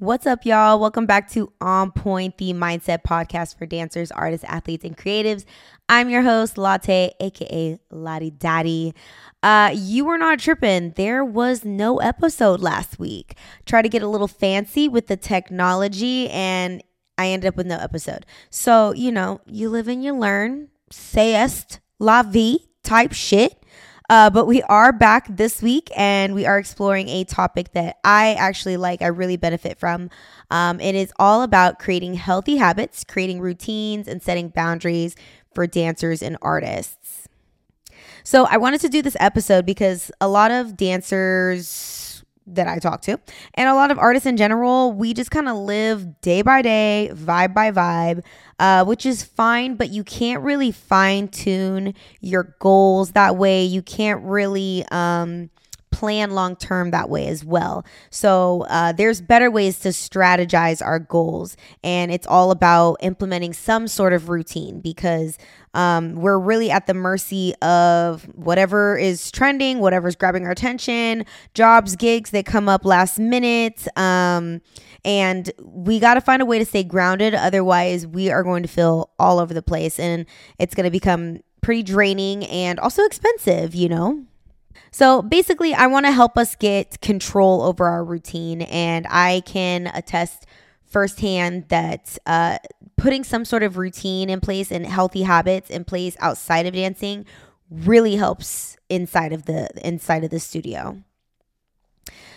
What's up, y'all? Welcome back to En Pointe, the mindset podcast for dancers, artists, athletes, and creatives. I'm your host, Latte, aka Latte Dottie. Uh, you were not tripping. There was no episode last week. Try to get a little fancy with the technology, and I ended up with no episode. So, you know, you live and you learn. Sayest la vie type shit. Uh, but we are back this week and we are exploring a topic that I actually like, I really benefit from. Um, it is all about creating healthy habits, creating routines, and setting boundaries for dancers and artists. So I wanted to do this episode because a lot of dancers that I talk to, and a lot of artists in general, we just kind of live day by day, vibe by vibe, uh, which is fine, but you can't really fine tune your goals that way. You can't really um, plan long term that way as well. So uh, there's better ways to strategize our goals, and it's all about implementing some sort of routine because um, we're really at the mercy of whatever is trending, whatever's grabbing our attention, jobs, gigs that come up last minute. Um, and we got to find a way to stay grounded. Otherwise, we are going to feel all over the place and it's going to become pretty draining and also expensive, you know? So basically, I want to help us get control over our routine, and I can attest firsthand that uh, putting some sort of routine in place and healthy habits in place outside of dancing really helps inside of the inside of the studio.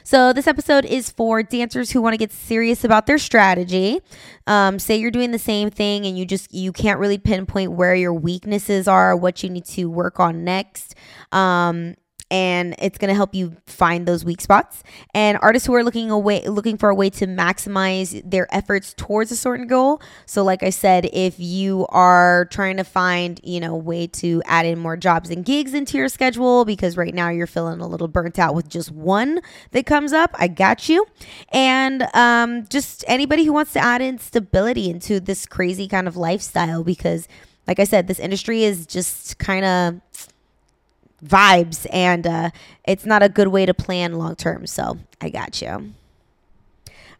So this episode is for dancers who want to get serious about their strategy. Um, say you're doing the same thing and you just you can't really pinpoint where your weaknesses are, what you need to work on next. Um, and it's going to help you find those weak spots. And artists who are looking away looking for a way to maximize their efforts towards a certain goal. So like I said, if you are trying to find, you know, a way to add in more jobs and gigs into your schedule because right now you're feeling a little burnt out with just one that comes up, I got you. And um, just anybody who wants to add in stability into this crazy kind of lifestyle because like I said, this industry is just kind of vibes and uh, it's not a good way to plan long term. So I got you.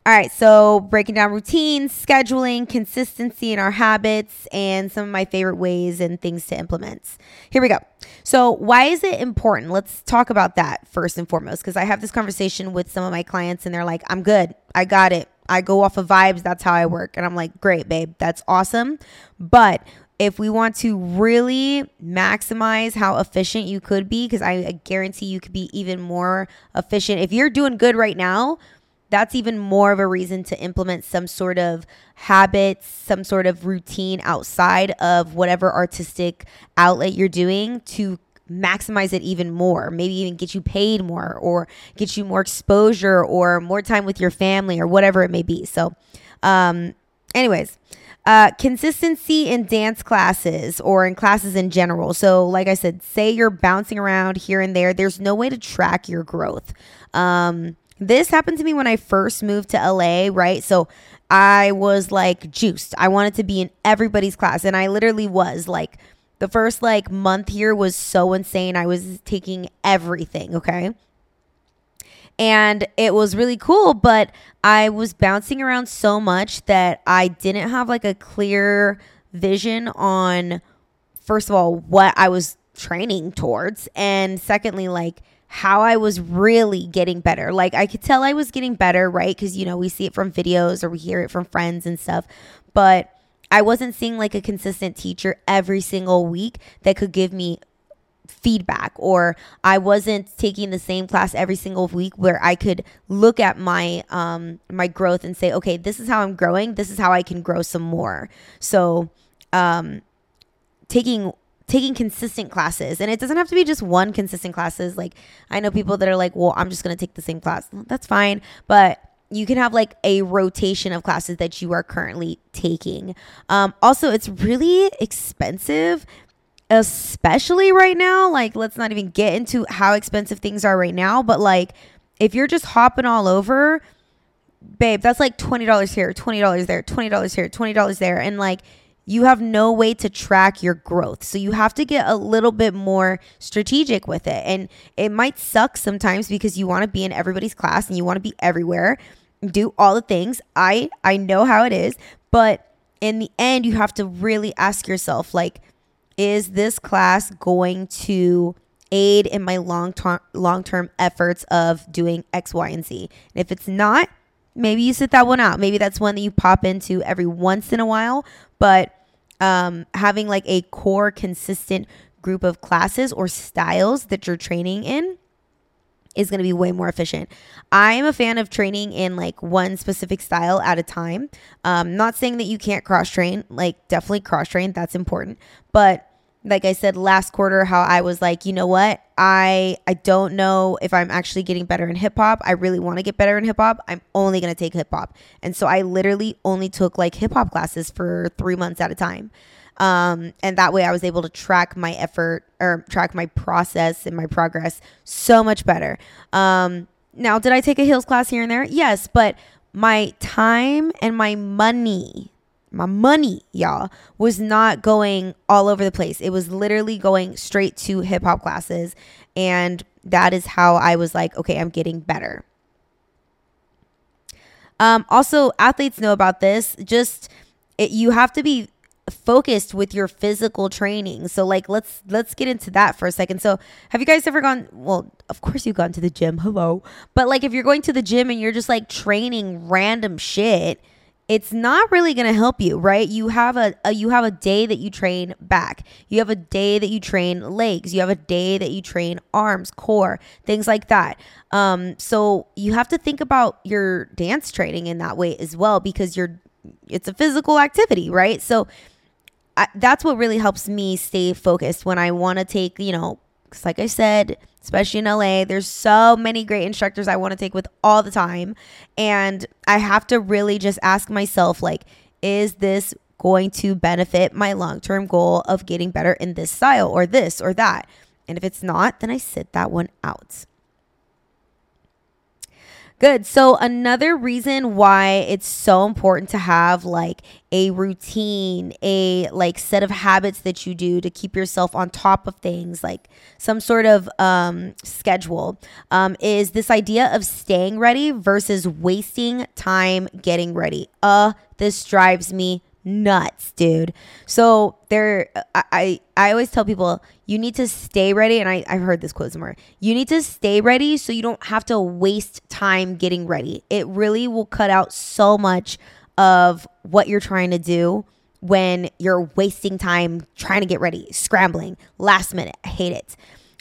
All right, so breaking down routines, scheduling, consistency in our habits, and some of my favorite ways and things to implement. Here we go. So, why is it important? Let's talk about that first and foremost, because I have this conversation with some of my clients and they're like, I'm good. I got it. I go off of vibes. That's how I work. And I'm like, great, babe. That's awesome. But if we want to really maximize how efficient you could be, because I, guarantee you could be even more efficient. If you're doing good right now, that's even more of a reason to implement some sort of habits, some sort of routine outside of whatever artistic outlet you're doing to maximize it even more. Maybe even get you paid more or get you more exposure or more time with your family or whatever it may be. So, um, anyways, uh, consistency in dance classes or in classes in general. So, like I said, say you're bouncing around here and there, there's no way to track your growth. Um, this happened to me when I first moved to LA, right? So, I was like juiced. I wanted to be in everybody's class, and I literally was like, the first like month here was so insane. I was taking everything, okay? And it was really cool but i was bouncing around so much that i didn't have like a clear vision on first of all what i was training towards and secondly like how i was really getting better. Like i could tell i was getting better right? Because you know we see it from videos or we hear it from friends and stuff but I wasn't seeing like a consistent teacher every single week that could give me feedback or I wasn't taking the same class every single week where I could look at my um my growth and say, okay, this is how I'm growing. This is how I can grow some more. So, um taking taking consistent classes and it doesn't have to be just one consistent classes like i know people that are like well i'm just going to take the same class that's fine but you can have like a rotation of classes that you are currently taking um, also it's really expensive especially right now. Like, let's not even get into how expensive things are right now, but like, if you're just hopping all over, babe, that's like $20 here, $20 there, $20 here, $20 there. And like, you have no way to track your growth. So you have to get a little bit more strategic with it. And it might suck sometimes because you want to be in everybody's class and you want to be everywhere. do all the things. I I know how it is, but in the end you have to really ask yourself like is this class going to aid in my long term long term efforts of doing X, Y, and Z? And if it's not, maybe you sit that one out. Maybe that's one that you pop into every once in a while, but um, having like a core consistent group of classes or styles that you're training in is going to be way more efficient. I am a fan of training in like one specific style at a time. Um, not saying that you can't cross train, like definitely cross train, that's important. But like I said last quarter, how I was like, you know what, I I don't know if I'm actually getting better in hip hop. I really want to get better in hip hop. I'm only gonna take hip hop, and so I literally only took like hip hop classes for three months at a time. Um, and that way I was able to track my effort or track my process and my progress so much better. Um, now, did I take a heels class here and there? Yes, but my time and my money, my money, y'all, was not going all over the place. It was literally going straight to hip hop classes. And that is how I was like, okay, I'm getting better. Um, also, athletes know about this. Just it, you have to be focused with your physical training. So like let's let's get into that for a second. So have you guys ever gone well, of course you've gone to the gym. Hello. But like if you're going to the gym and you're just like training random shit, it's not really going to help you, right? You have a, a, you have a day that you train back. You have a day that you train legs. You have a day that you train arms, core, things like that. Um, so you have to think about your dance training in that way as well because you're it's a physical activity, right? So I, that's what really helps me stay focused when I want to take, you know, because like I said, especially in LA, there's so many great instructors I want to take with all the time. And I have to really just ask myself, like, is this going to benefit my long term goal of getting better in this style or this or that? And if it's not, then I sit that one out. Good. So, another reason why it's so important to have like a routine, a like set of habits that you do to keep yourself on top of things, like some sort of um, schedule, um, is this idea of staying ready versus wasting time getting ready. Uh, this drives me nuts, dude. So there, I, I, I always tell people you need to stay ready, and I, I've heard this quote somewhere. You need to stay ready so you don't have to waste time getting ready. It really will cut out so much of what you're trying to do when you're wasting time trying to get ready, scrambling, last minute. I hate it.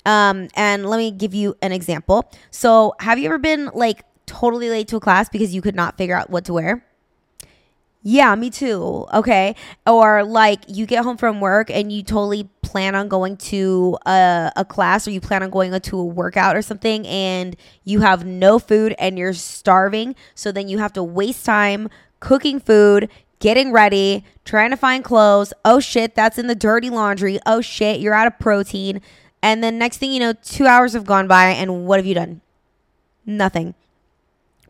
Um, and let me give you an example. So, have you ever been like totally late to a class because you could not figure out what to wear? Yeah, me too. Okay. Or like you get home from work and you totally plan on going to a, a class or you plan on going to a workout or something and you have no food and you're starving. So then you have to waste time cooking food, getting ready, trying to find clothes. Oh shit, that's in the dirty laundry. Oh shit, you're out of protein. And then next thing you know, two hours have gone by and what have you done? Nothing.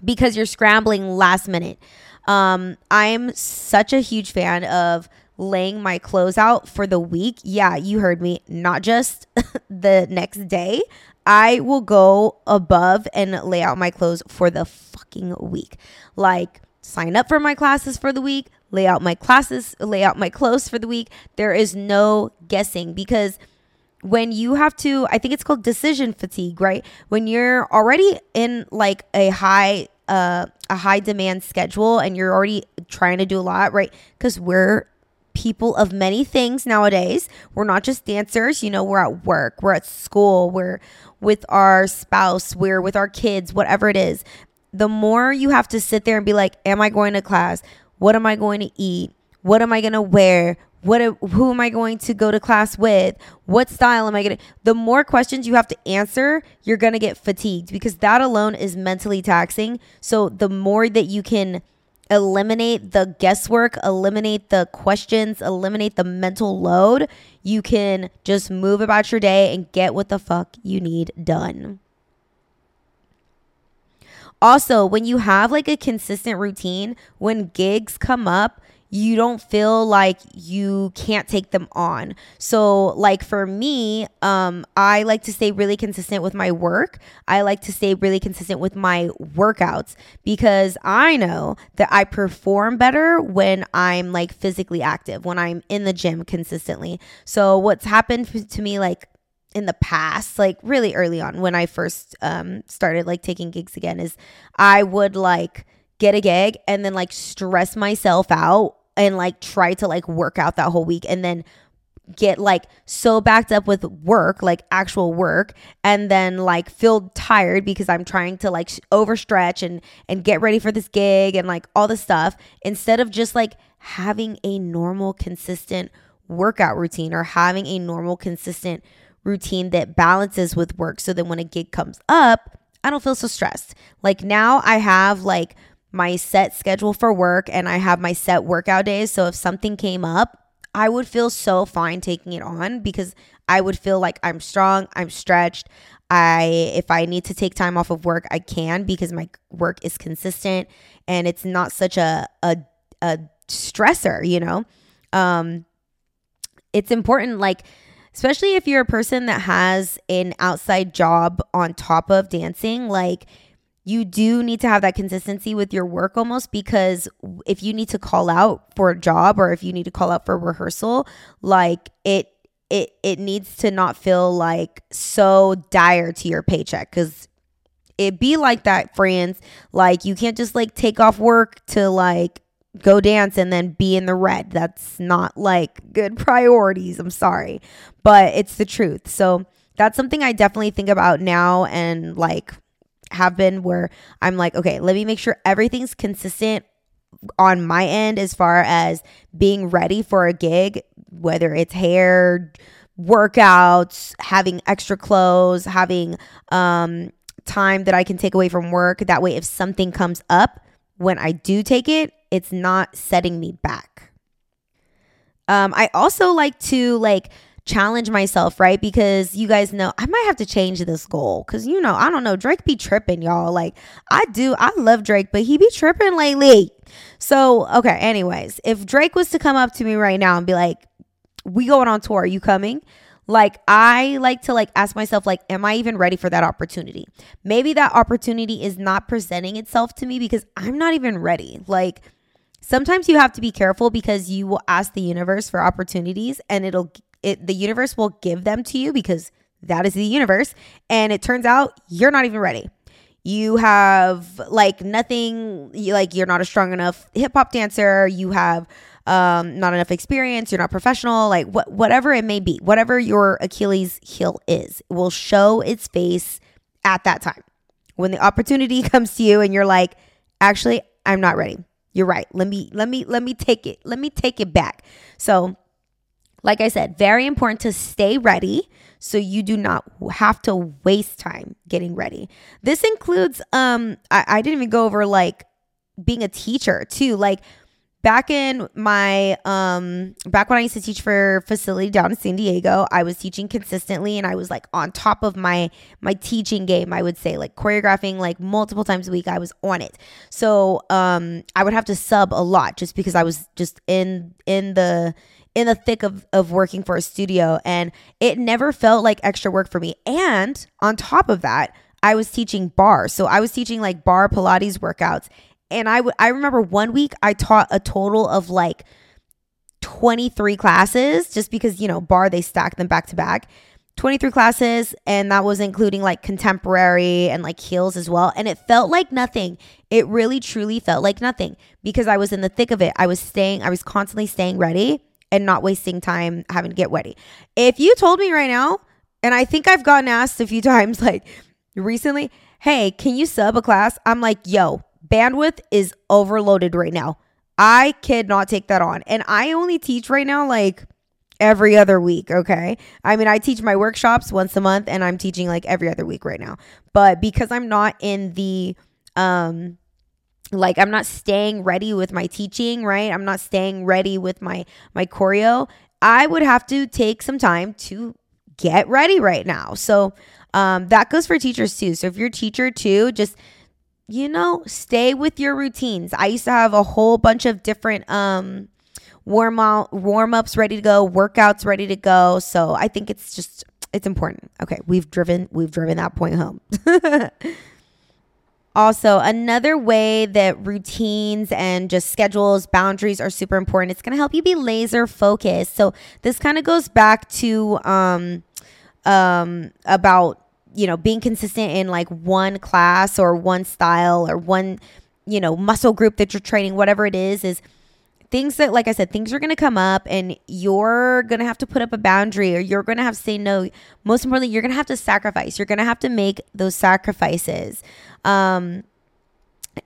Because you're scrambling last minute. Um, I'm such a huge fan of laying my clothes out for the week. Yeah, you heard me, not just the next day. I will go above and lay out my clothes for the fucking week. Like, sign up for my classes for the week, lay out my classes, lay out my clothes for the week. There is no guessing because when you have to, I think it's called decision fatigue, right? When you're already in like a high a, a high demand schedule and you're already trying to do a lot, right? Because we're people of many things nowadays. We're not just dancers, you know, we're at work, we're at school, we're with our spouse, we're with our kids, whatever it is. The more you have to sit there and be like, Am I going to class? What am I going to eat? What am I going to wear? what who am i going to go to class with what style am i going to the more questions you have to answer you're going to get fatigued because that alone is mentally taxing so the more that you can eliminate the guesswork eliminate the questions eliminate the mental load you can just move about your day and get what the fuck you need done also when you have like a consistent routine when gigs come up you don't feel like you can't take them on. So like for me, um I like to stay really consistent with my work. I like to stay really consistent with my workouts because I know that I perform better when I'm like physically active, when I'm in the gym consistently. So what's happened to me like in the past, like really early on when I first um, started like taking gigs again, is I would like get a gig and then like stress myself out and like try to like work out that whole week and then get like so backed up with work, like actual work, and then like feel tired because I'm trying to like overstretch and and get ready for this gig and like all this stuff instead of just like having a normal consistent workout routine or having a normal consistent routine that balances with work so that when a gig comes up, I don't feel so stressed. Like now I have like my set schedule for work and I have my set workout days. So if something came up, I would feel so fine taking it on because I would feel like I'm strong, I'm stretched. I if I need to take time off of work, I can because my work is consistent and it's not such a a a stressor, you know. Um it's important like especially if you're a person that has an outside job on top of dancing, like you do need to have that consistency with your work almost because if you need to call out for a job or if you need to call out for rehearsal, like it it it needs to not feel like so dire to your paycheck cuz it be like that friends. Like you can't just like take off work to like go dance and then be in the red. That's not like good priorities. I'm sorry, but it's the truth. So that's something I definitely think about now and like have been where I'm like, okay, let me make sure everything's consistent on my end as far as being ready for a gig, whether it's hair, workouts, having extra clothes, having um time that I can take away from work. That way if something comes up when I do take it, it's not setting me back. Um, I also like to like challenge myself, right? Because you guys know I might have to change this goal. Cause you know, I don't know, Drake be tripping, y'all. Like I do, I love Drake, but he be tripping lately. So, okay, anyways, if Drake was to come up to me right now and be like, We going on tour, are you coming? Like I like to like ask myself like am I even ready for that opportunity? Maybe that opportunity is not presenting itself to me because I'm not even ready. Like sometimes you have to be careful because you will ask the universe for opportunities and it'll it the universe will give them to you because that is the universe. And it turns out you're not even ready. You have like nothing you, like you're not a strong enough hip hop dancer. You have um not enough experience. You're not professional. Like what whatever it may be whatever your achilles heel is will show its face at that time. When the opportunity comes to you and you're like actually i'm not ready you're right. Let me let me let me take it. Let me take it back. So, like I said, very important to stay ready so you do not have to waste time getting ready. This includes um I, I didn't even go over like being a teacher too. Like back in my um back when I used to teach for facility down in San Diego, I was teaching consistently and I was like on top of my my teaching game, I would say like choreographing like multiple times a week. I was on it. So um I would have to sub a lot just because I was just in in the in the thick of, of working for a studio and it never felt like extra work for me. And on top of that, I was teaching barre. So I was teaching like barre Pilates workouts and I would I remember one week I taught a total of like 23 classes just because you know barre they stack them back to back. 23 classes and that was including like contemporary and like heels as well and it felt like nothing. It really truly felt like nothing because i was in the thick of it. I was staying i was constantly staying ready and not wasting time having to get ready. If you told me right now and i think i've gotten asked a few times like recently hey can you sub a class? I'm like yo bandwidth is overloaded right now. I cannot take that on. And I only teach right now like every other week, okay? I mean, I teach my workshops once a month and I'm teaching like every other week right now. But because I'm not in the um like I'm not staying ready with my teaching, right? I'm not staying ready with my my choreo. I would have to take some time to get ready right now. So um that goes for teachers too. So if you're a teacher too, just you know, stay with your routines. I used to have a whole bunch of different um warm out, warm ups ready to go, workouts ready to go. So I think it's just it's important. Okay, we've driven we've driven that point home. also, another way that routines and just schedules, boundaries are super important. It's going to help you be laser focused. So this kind of goes back to um um about you know being consistent in like one class or one style or one you know muscle group that you're training whatever it is is things that like i said things are going to come up and you're going to have to put up a boundary or you're going to have to say no. Most importantly you're going to have to sacrifice. You're going to have to make those sacrifices. Um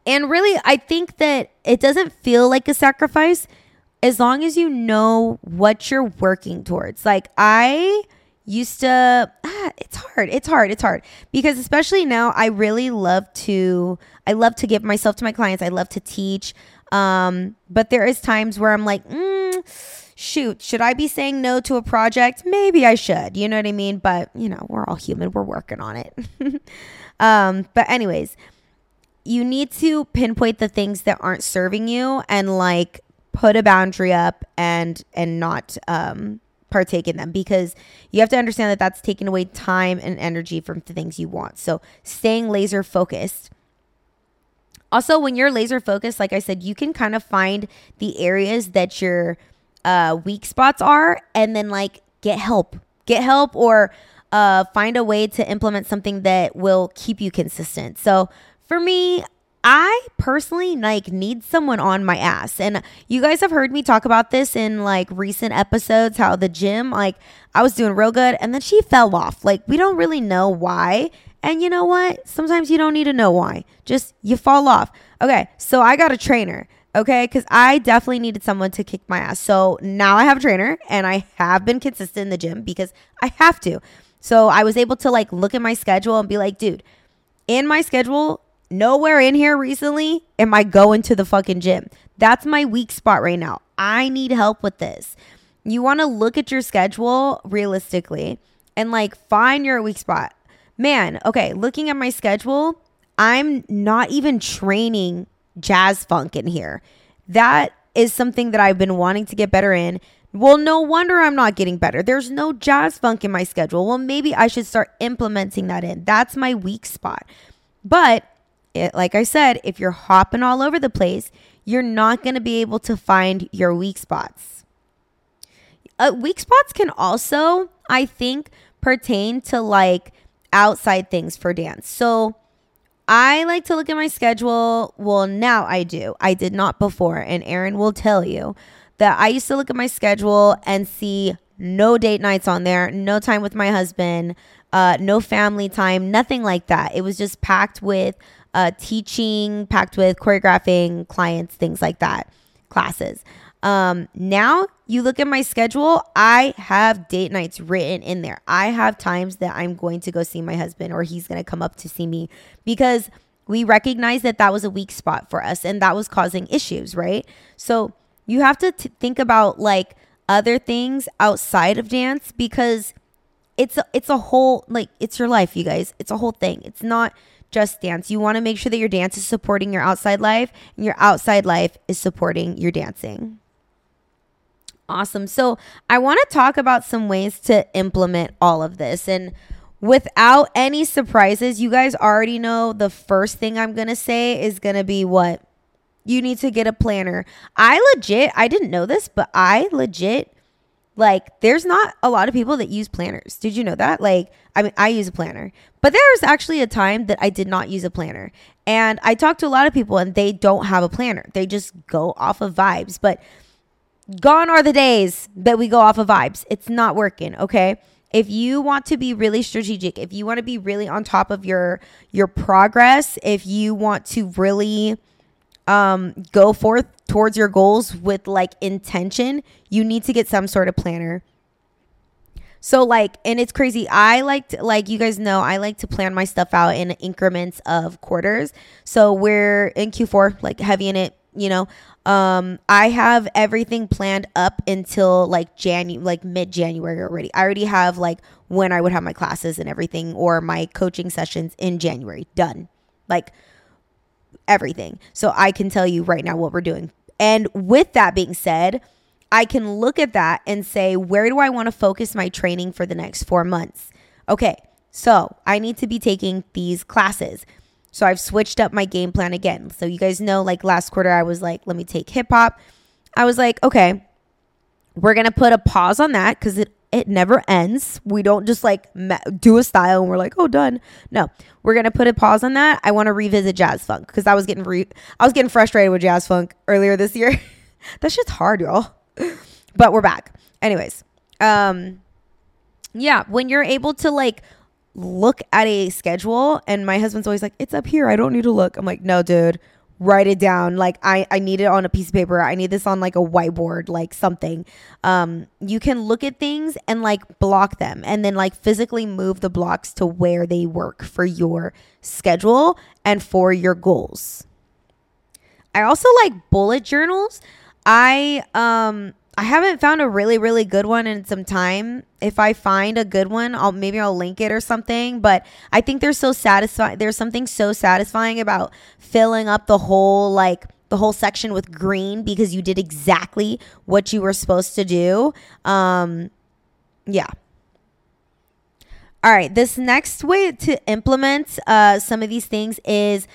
and really i think that it doesn't feel like a sacrifice as long as you know what you're working towards. Like i used to ah, it's hard it's hard it's hard. Because especially now i really love to i love to give myself to my clients. I love to teach. Um but there is times where i'm like mm, shoot should i be saying no to a project? Maybe i should you know what i mean? But you know we're all human we're working on it. Um but anyways you need to pinpoint the things that aren't serving you and like put a boundary up and and not um partake in them because you have to understand that that's taking away time and energy from the things you want. So, staying laser focused. Also, when you're laser focused, like I said, you can kind of find the areas that your uh, weak spots are and then like get help. Get help or uh, find a way to implement something that will keep you consistent. So, for me, I personally like need someone on my ass. And you guys have heard me talk about this in like recent episodes how the gym, like I was doing real good and then she fell off. Like we don't really know why. And you know what? Sometimes you don't need to know why. Just you fall off. Okay, so I got a trainer. Okay, because I definitely needed someone to kick my ass. So now I have a trainer and I have been consistent in the gym because I have to. So I was able to like look at my schedule and be like, dude, in my schedule, Nowhere in here recently am I going to the fucking gym. That's my weak spot right now. I need help with this. You want to look at your schedule realistically and like find your weak spot. Man, okay, looking at my schedule, I'm not even training jazz funk in here. That is something that I've been wanting to get better in. Well, no wonder I'm not getting better. There's no jazz funk in my schedule. Well, maybe I should start implementing that in. That's my weak spot. But it, like I said, if you're hopping all over the place, you're not going to be able to find your weak spots. Uh, weak spots can also, I think, pertain to like outside things for dance. So I like to look at my schedule. Well, now I do. I did not before. And Aaron will tell you that I used to look at my schedule and see no date nights on there, no time with my husband, uh, no family time, nothing like that. It was just packed with uh, teaching, packed with choreographing clients, things like that, classes. Um, now you look at my schedule, I have date nights written in there. I have times that I'm going to go see my husband or he's going to come up to see me because we recognize that that was a weak spot for us and that was causing issues, right? So you have to t- think about like other things outside of dance because it's a, it's a whole like it's your life, you guys. It's a whole thing. It's not just dance. You want to make sure that your dance is supporting your outside life and your outside life is supporting your dancing. Awesome. So, I want to talk about some ways to implement all of this. And without any surprises, you guys already know the first thing I'm going to say is going to be what? You need to get a planner. I legit, I didn't know this, but I legit like, there's not a lot of people that use planners. Did you know that? Like, I mean, I use a planner, but there was actually a time that I did not use a planner. And I talked to a lot of people and they don't have a planner. They just go off of vibes. But gone are the days that we go off of vibes. It's not working, okay? If you want to be really strategic, if you want to be really on top of your your progress, if you want to really um, go forth towards your goals with like intention, you need to get some sort of planner. So like, and it's crazy. I like like you guys know, I like to plan my stuff out in increments of quarters. So we're in Q4, like heavy in it, you know. Um, I have everything planned up until like January, like mid January already. I already have like when I would have my classes and everything or my coaching sessions in January done. Like everything. So I can tell you right now what we're doing. And with that being said, I can look at that and say, where do I want to focus my training for the next four months? Okay, so I need to be taking these classes. So I've switched up my game plan again. So you guys know, like last quarter, I was like, let me take hip hop. I was like, okay, we're going to put a pause on that because it it never ends. We don't just like do a style and we're like, oh, done. No, we're gonna put a pause on that. I want to revisit jazz funk because I was getting re- I was getting frustrated with jazz funk earlier this year. that shit's hard, y'all. but we're back. Anyways, um, yeah, when you're able to like look at a schedule, and my husband's always like, it's up here. I don't need to look. I'm like, no, dude write it down. Like i i need it on a piece of paper. I need this on like a whiteboard like something. Um you can look at things and like block them and then like physically move the blocks to where they work for your schedule and for your goals. I also like bullet journals. I um I haven't found a really really good one in some time. If I find a good one, I'll maybe I'll link it or something, but I think they're so satisfying. There's something so satisfying about filling up the whole like the whole section with green because you did exactly what you were supposed to do. Um yeah. All right, this next way to implement uh, some of these things is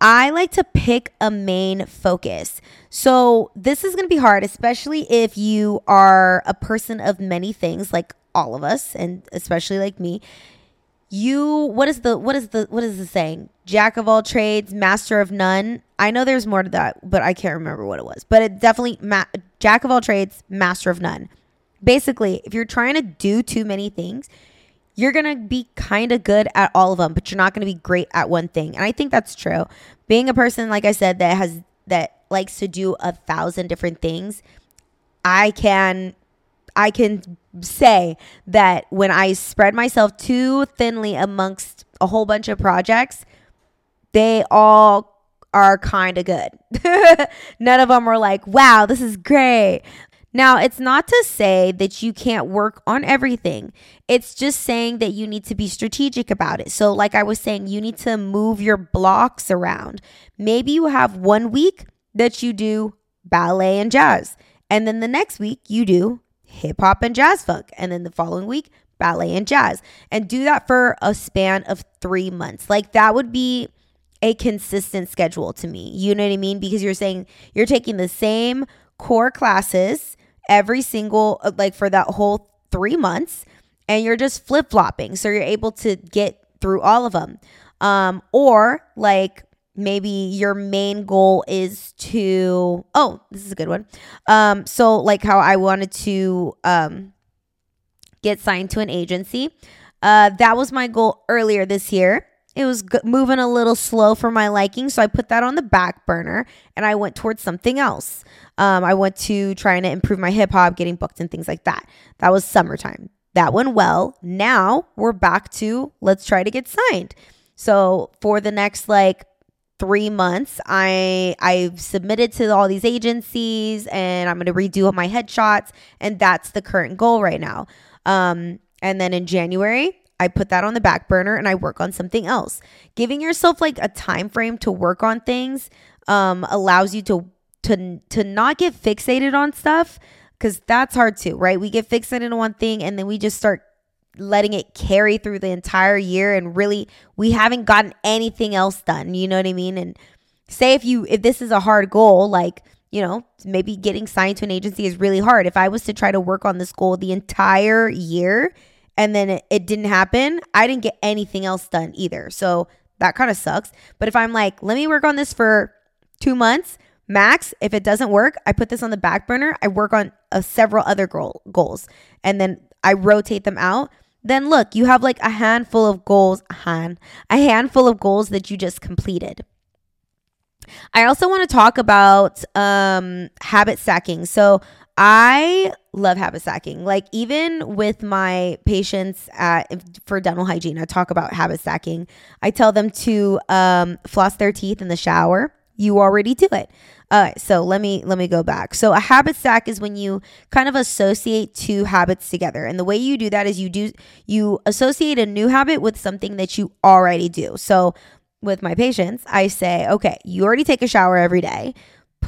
I like to pick a main focus. So, this is going to be hard, especially if you are a person of many things, like all of us, and especially like me. You, what is the, what is the, what is the saying? Jack of all trades, master of none. I know there's more to that, but I can't remember what it was. But it definitely, ma- jack of all trades, master of none. Basically, if you're trying to do too many things, you're going to be kind of good at all of them, but you're not going to be great at one thing. And I think that's true. Being a person, like I said, that has, that likes to do a thousand different things, I can, I can say that when I spread myself too thinly amongst a whole bunch of projects, they all are kind of good. None of them were like, wow, this is great. Now, it's not to say that you can't work on everything. It's just saying that you need to be strategic about it. So, like I was saying, you need to move your blocks around. Maybe you have one week that you do ballet and jazz, and then the next week you do hip hop and jazz funk, and then the following week, ballet and jazz, and do that for a span of three months. Like that would be a consistent schedule to me. You know what I mean? Because you're saying you're taking the same core classes every single, uh, like for that whole three months, and you're just flip flopping. So you're able to get through all of them. Um, or like maybe your main goal is to, oh, this is a good one. Um, so like how I wanted to um, get signed to an agency. Uh, that was my goal earlier this year. It was g- moving a little slow for my liking, so I put that on the back burner and I went towards something else. Um, I went to trying to improve my hip hop, getting booked and things like that. That was summertime. That went well. Now we're back to let's try to get signed. So for the next like three months, I I've submitted to all these agencies and I'm gonna redo all my headshots, and that's the current goal right now. Um, and then in January, I put that on the back burner and I work on something else. Giving yourself like a time frame to work on things um, allows you to to to not get fixated on stuff because that's hard too, right? We get fixated on one thing and then we just start letting it carry through the entire year and really we haven't gotten anything else done. You know what I mean? And say if you if this is a hard goal, like you know, maybe getting signed to an agency is really hard. If I was to try to work on this goal the entire year and then it, it didn't happen, I didn't get anything else done either. So that kind of sucks. But if I'm like, let me work on this for two months, max. If it doesn't work, I put this on the back burner. I work on uh, several other goal, goals and then I rotate them out. Then look, you have like a handful of goals, Han, a handful of goals that you just completed. I also want to talk about um, habit stacking. So I love habit stacking. Like even with my patients at, for dental hygiene, I talk about habit stacking. I tell them to um, floss their teeth in the shower. You already do it. All right, so let me let me go back. So a habit stack is when you kind of associate two habits together, and the way you do that is you do you associate a new habit with something that you already do. So with my patients, I say, okay, you already take a shower every day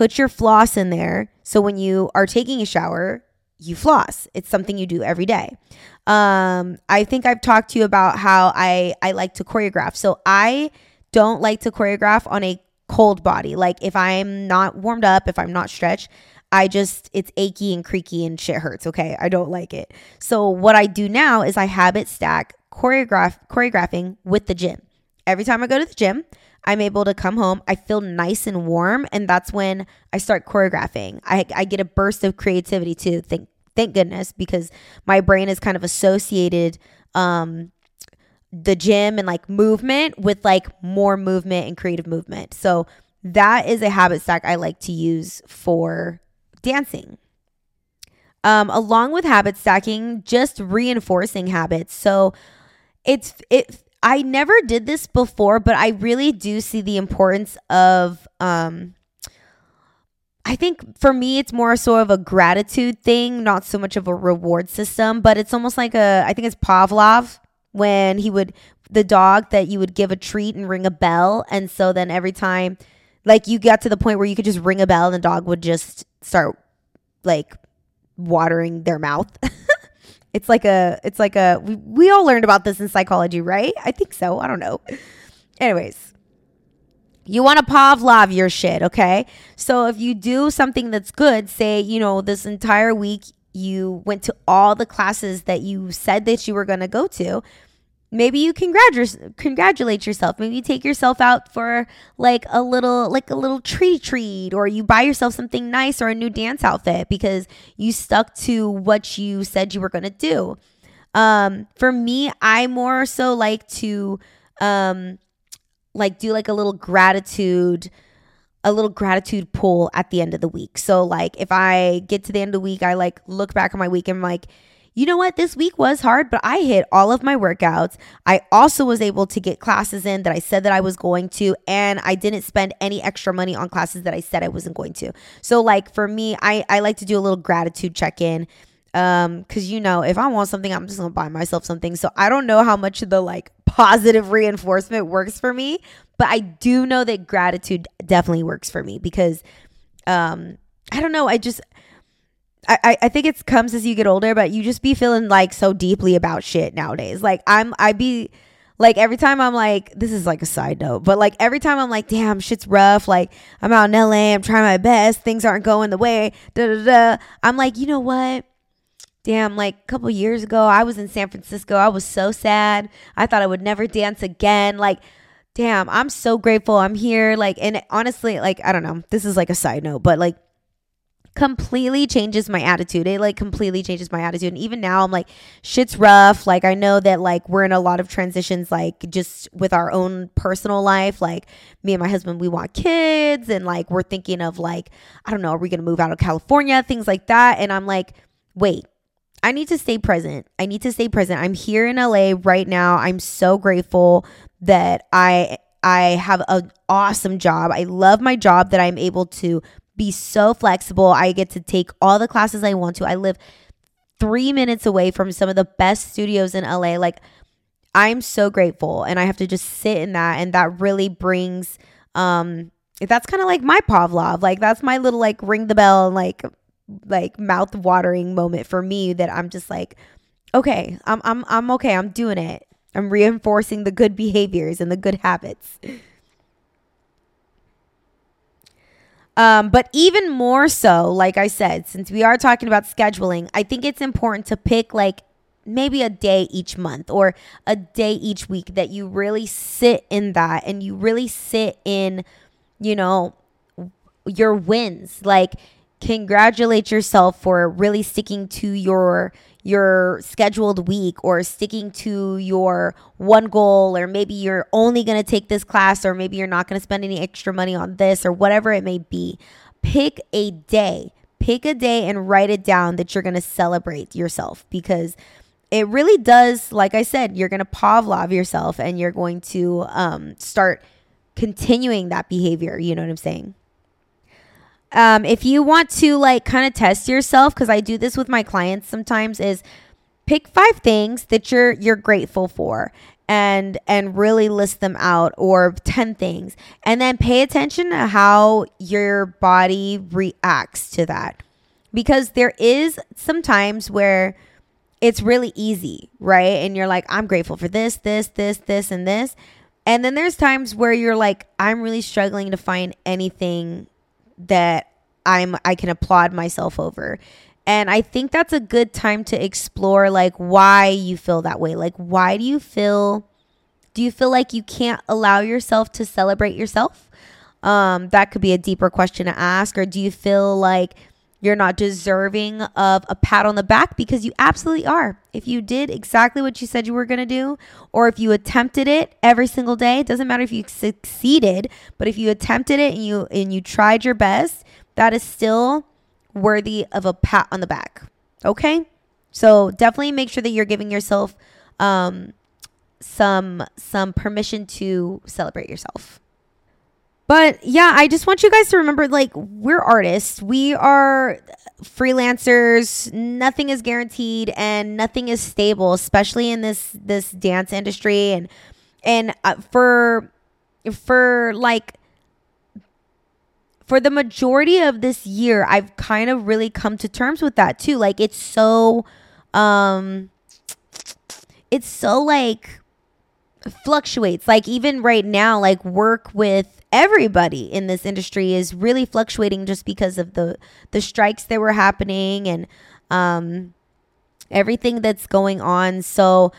put your floss in there. So when you are taking a shower, you floss. It's something you do every day. Um, I think I've talked to you about how I I like to choreograph. So I don't like to choreograph on a cold body. Like if I'm not warmed up, if I'm not stretched, I just it's achy and creaky and shit hurts, okay? I don't like it. So what I do now is I habit stack choreograph choreographing with the gym. Every time I go to the gym, I'm able to come home. I feel nice and warm, and that's when I start choreographing. I, I get a burst of creativity too. Thank thank goodness because my brain is kind of associated um, the gym and like movement with like more movement and creative movement. So that is a habit stack I like to use for dancing. Um, along with habit stacking, just reinforcing habits. So it's it I never did this before, but I really do see the importance of um I think for me it's more sort of a gratitude thing, not so much of a reward system, but it's almost like a I think it's Pavlov when he would the dog that you would give a treat and ring a bell and so then every time like you got to the point where you could just ring a bell and the dog would just start like watering their mouth. It's like a, it's like a, we, we all learned about this in psychology, right? I think so. I don't know. Anyways, you want to Pavlov your shit, okay? So if you do something that's good, say, you know, this entire week you went to all the classes that you said that you were going to go to, maybe you congratulate congratulate yourself. Maybe you take yourself out for like a little like a little treat treat or you buy yourself something nice or a new dance outfit because you stuck to what you said you were going to do. Um for me i more so like to um like do like a little gratitude a little gratitude pool at the end of the week. So like if i get to the end of the week i like look back on my week and I'm like you know what? This week was hard, but I hit all of my workouts. I also was able to get classes in that I said that I was going to, and I didn't spend any extra money on classes that I said I wasn't going to. So, like for me, I, I like to do a little gratitude check in. Um, cause you know, if I want something, I'm just gonna buy myself something. So I don't know how much the like positive reinforcement works for me, but I do know that gratitude definitely works for me because um I don't know, I just I, I think it comes as you get older, but you just be feeling like so deeply about shit nowadays. Like I'm I be like every time I'm like, this is like a side note, but like every time I'm like, damn, shit's rough. Like I'm out in LA, I'm trying my best, things aren't going the way. Da da da. I'm like, you know what? Damn, like a couple years ago, I was in San Francisco. I was so sad. I thought I would never dance again. Like, damn, I'm so grateful I'm here. Like, and honestly, like, I don't know. This is like a side note, but like completely changes my attitude. It like completely changes my attitude. And even now I'm like, shit's rough. Like I know that like we're in a lot of transitions, like just with our own personal life. Like me and my husband, we want kids and like we're thinking of like, I don't know, are we gonna move out of California? Things like that. And I'm like, wait, I need to stay present. I need to stay present. I'm here in LA right now. I'm so grateful that I I have an awesome job. I love my job that I'm able to be so flexible. I get to take all the classes I want to. I live three minutes away from some of the best studios in LA. Like, I'm so grateful. And I have to just sit in that. And that really brings, um, that's kind of like my Pavlov. Like, that's my little, like, ring the bell and, like, like mouth watering moment for me that I'm just like, okay, I'm, I'm, I'm okay. I'm doing it. I'm reinforcing the good behaviors and the good habits. Um, but even more so, like I said, since we are talking about scheduling, I think it's important to pick like maybe a day each month or a day each week that you really sit in that and you really sit in, you know, your wins. Like, congratulate yourself for really sticking to your your scheduled week or sticking to your one goal or maybe you're only going to take this class or maybe you're not going to spend any extra money on this or whatever it may be pick a day. Pick a day and write it down that you're going to celebrate yourself because it really does like i said you're going to pavlov yourself and you're going to um, start continuing that behavior you know what i'm saying um, if you want to like kind of test yourself, because I do this with my clients sometimes, is pick five things that you're you're grateful for. and and really list them out or 10 things and then pay attention to how your body reacts to that because there is some times where it's really easy right and you're like i'm grateful for this this this this and this and then there's times where you're like i'm really struggling to find anything that i'm i can applaud myself over and I think that's a good time to explore like why you feel that way. Like why do you feel do you feel like you can't allow yourself to celebrate yourself? Um that could be a deeper question to ask or do you feel like you're not deserving of a pat on the back because you absolutely are. If you did exactly what you said you were going to do, or if you attempted it every single day, it doesn't matter if you succeeded, but if you attempted it and you and you tried your best, that is still worthy of a pat on the back. Okay? So definitely make sure that you're giving yourself um, some some permission to celebrate yourself. But yeah, I just want you guys to remember like we're artists. We are freelancers. Nothing is guaranteed and nothing is stable, especially in this this dance industry and and uh, for for like for the majority of this year, I've kind of really come to terms with that too. Like it's so um it's so like fluctuates. Like even right now, like work with everybody in this industry is really fluctuating just because of the the strikes that were happening and um everything that's going on. So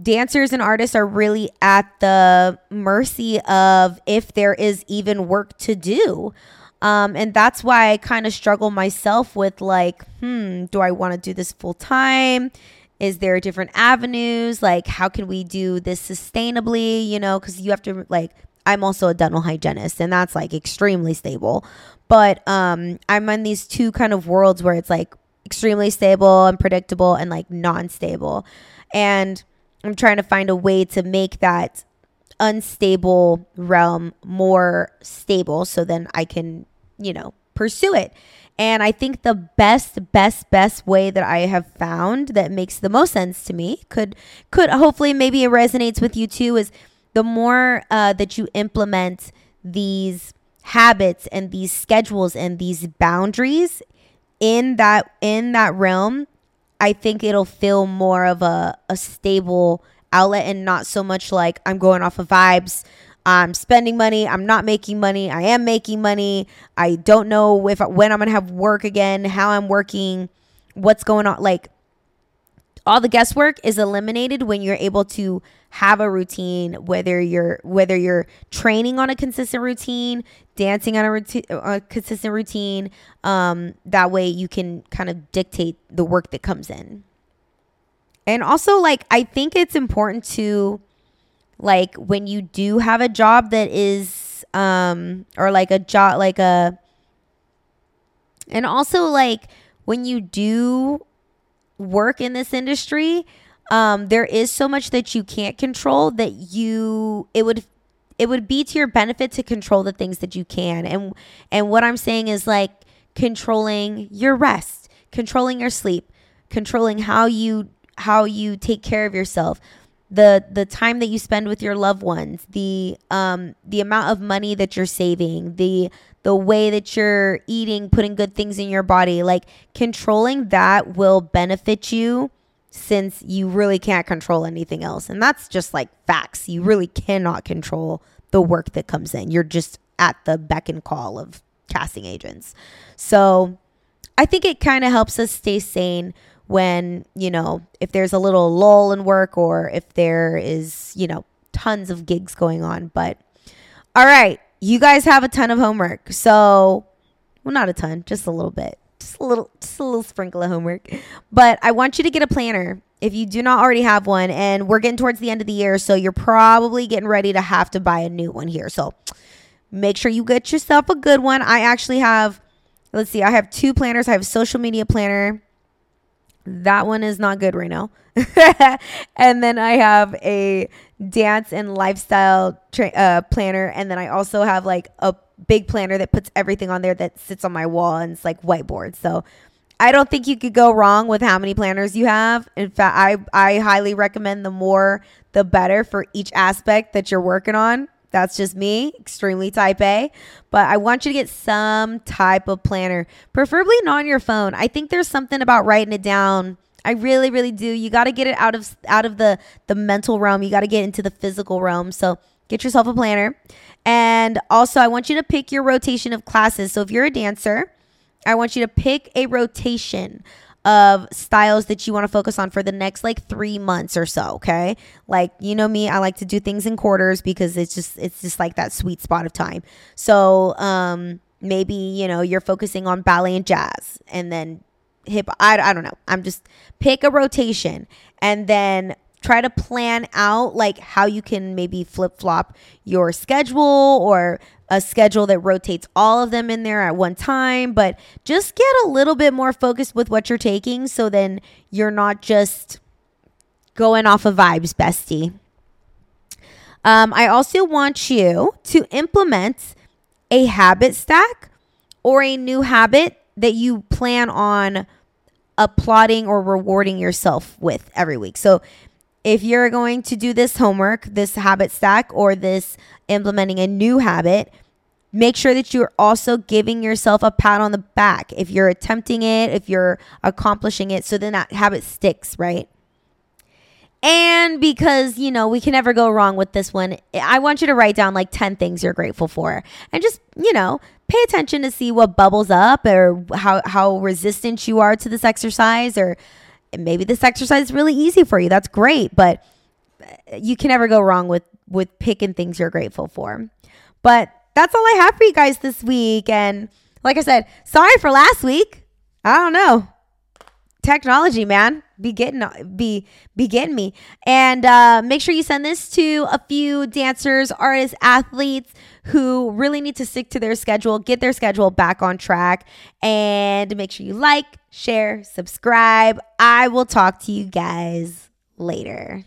dancers and artists are really at the mercy of if there is even work to do. Um, and that's why I kind of struggle myself with like, hmm, do I want to do this full time? Is there different avenues? Like, how can we do this sustainably? You know, because you have to like, I'm also a dental hygienist, and that's like extremely stable. But um, I'm in these two kind of worlds where it's like extremely stable and predictable, and like non-stable, and I'm trying to find a way to make that unstable realm more stable so then I can, you know, pursue it. And I think the best, best, best way that I have found that makes the most sense to me could, could hopefully maybe it resonates with you too is the more uh, that you implement these habits and these schedules and these boundaries in that in that realm I think it'll feel more of a, a stable outlet and not so much like I'm going off of vibes. I'm spending money. I'm not making money. I am making money. I don't know if when I'm to have work again, how I'm working, what's going on. Like all the guesswork is eliminated when you're able to have a routine whether you're whether you're training on a consistent routine dancing on a, routine, a consistent routine um, that way you can kind of dictate the work that comes in. And also like i think it's important to like when you do have a job that is um or like a job like a and also like when you do work in this industry, um, there is so much that you can't control that you it would it would be to your benefit to control the things that you can. And and what I'm saying is like controlling your rest, controlling your sleep, controlling how you how you take care of yourself, the the time that you spend with your loved ones, the um the amount of money that you're saving, the the way that you're eating, putting good things in your body, like controlling that will benefit you since you really can't control anything else. And that's just like facts. You really cannot control the work that comes in. You're just at the beck and call of casting agents. So I think it kind of helps us stay sane when, you know, if there's a little lull in work or if there is, you know, tons of gigs going on. But all right, you guys have a ton of homework. So, well, not a ton, just a little bit. Just a little just a little sprinkle of homework. But I want you to get a planner if you do not already have one and we're getting towards the end of the year, so you're probably getting ready to have to buy a new one here. So, make sure you get yourself a good one. I actually have let's see, I have two planners. I have a social media planner. That one is not good right now. and then I have a dance and lifestyle tra- uh, planner. And then I also have like a big planner that puts everything on there that sits on my wall and it's like whiteboard. So I don't think you could go wrong with how many planners you have. In fact, I, I highly recommend the more, the better for each aspect that you're working on. That's just me, extremely type A. But I want you to get some type of planner, preferably not on your phone. I think there's something about writing it down. I really, really do. You got to get it out of out of the the mental realm. You got to get into the physical realm. So get yourself a planner. And also, I want you to pick your rotation of classes. So if you're a dancer, I want you to pick a rotation of styles that you want to focus on for the next like three months or so. Okay. Like, you know me, I like to do things in quarters because it's just, it's just like that sweet spot of time. So, um, maybe, you know, you're focusing on ballet and jazz and then hip. I, I don't know. I'm just pick a rotation and then try to plan out like how you can maybe flip flop your schedule or a schedule that rotates all of them in there at one time, but just get a little bit more focused with what you're taking so then you're not just going off of vibes, bestie. Um, I also want you to implement a habit stack or a new habit that you plan on applauding or rewarding yourself with every week. So if you're going to do this homework, this habit stack, or this implementing a new habit, make sure that you're also giving yourself a pat on the back if you're attempting it, if you're accomplishing it, so then that habit sticks, right? And because, you know, we can never go wrong with this one, I want you to write down like 10 things you're grateful for and just, you know, pay attention to see what bubbles up or how, how resistant you are to this exercise or maybe this exercise is really easy for you. That's great, but uh, you can never go wrong with with picking things you're grateful for. But that's all I have for you guys this week and like I said, sorry for last week. I don't know. Technology, man, be getting be be getting me. And uh, make sure you send this to a few dancers, artists, athletes who really need to stick to their schedule, get their schedule back on track, and make sure you like, share, subscribe. I will talk to you guys later.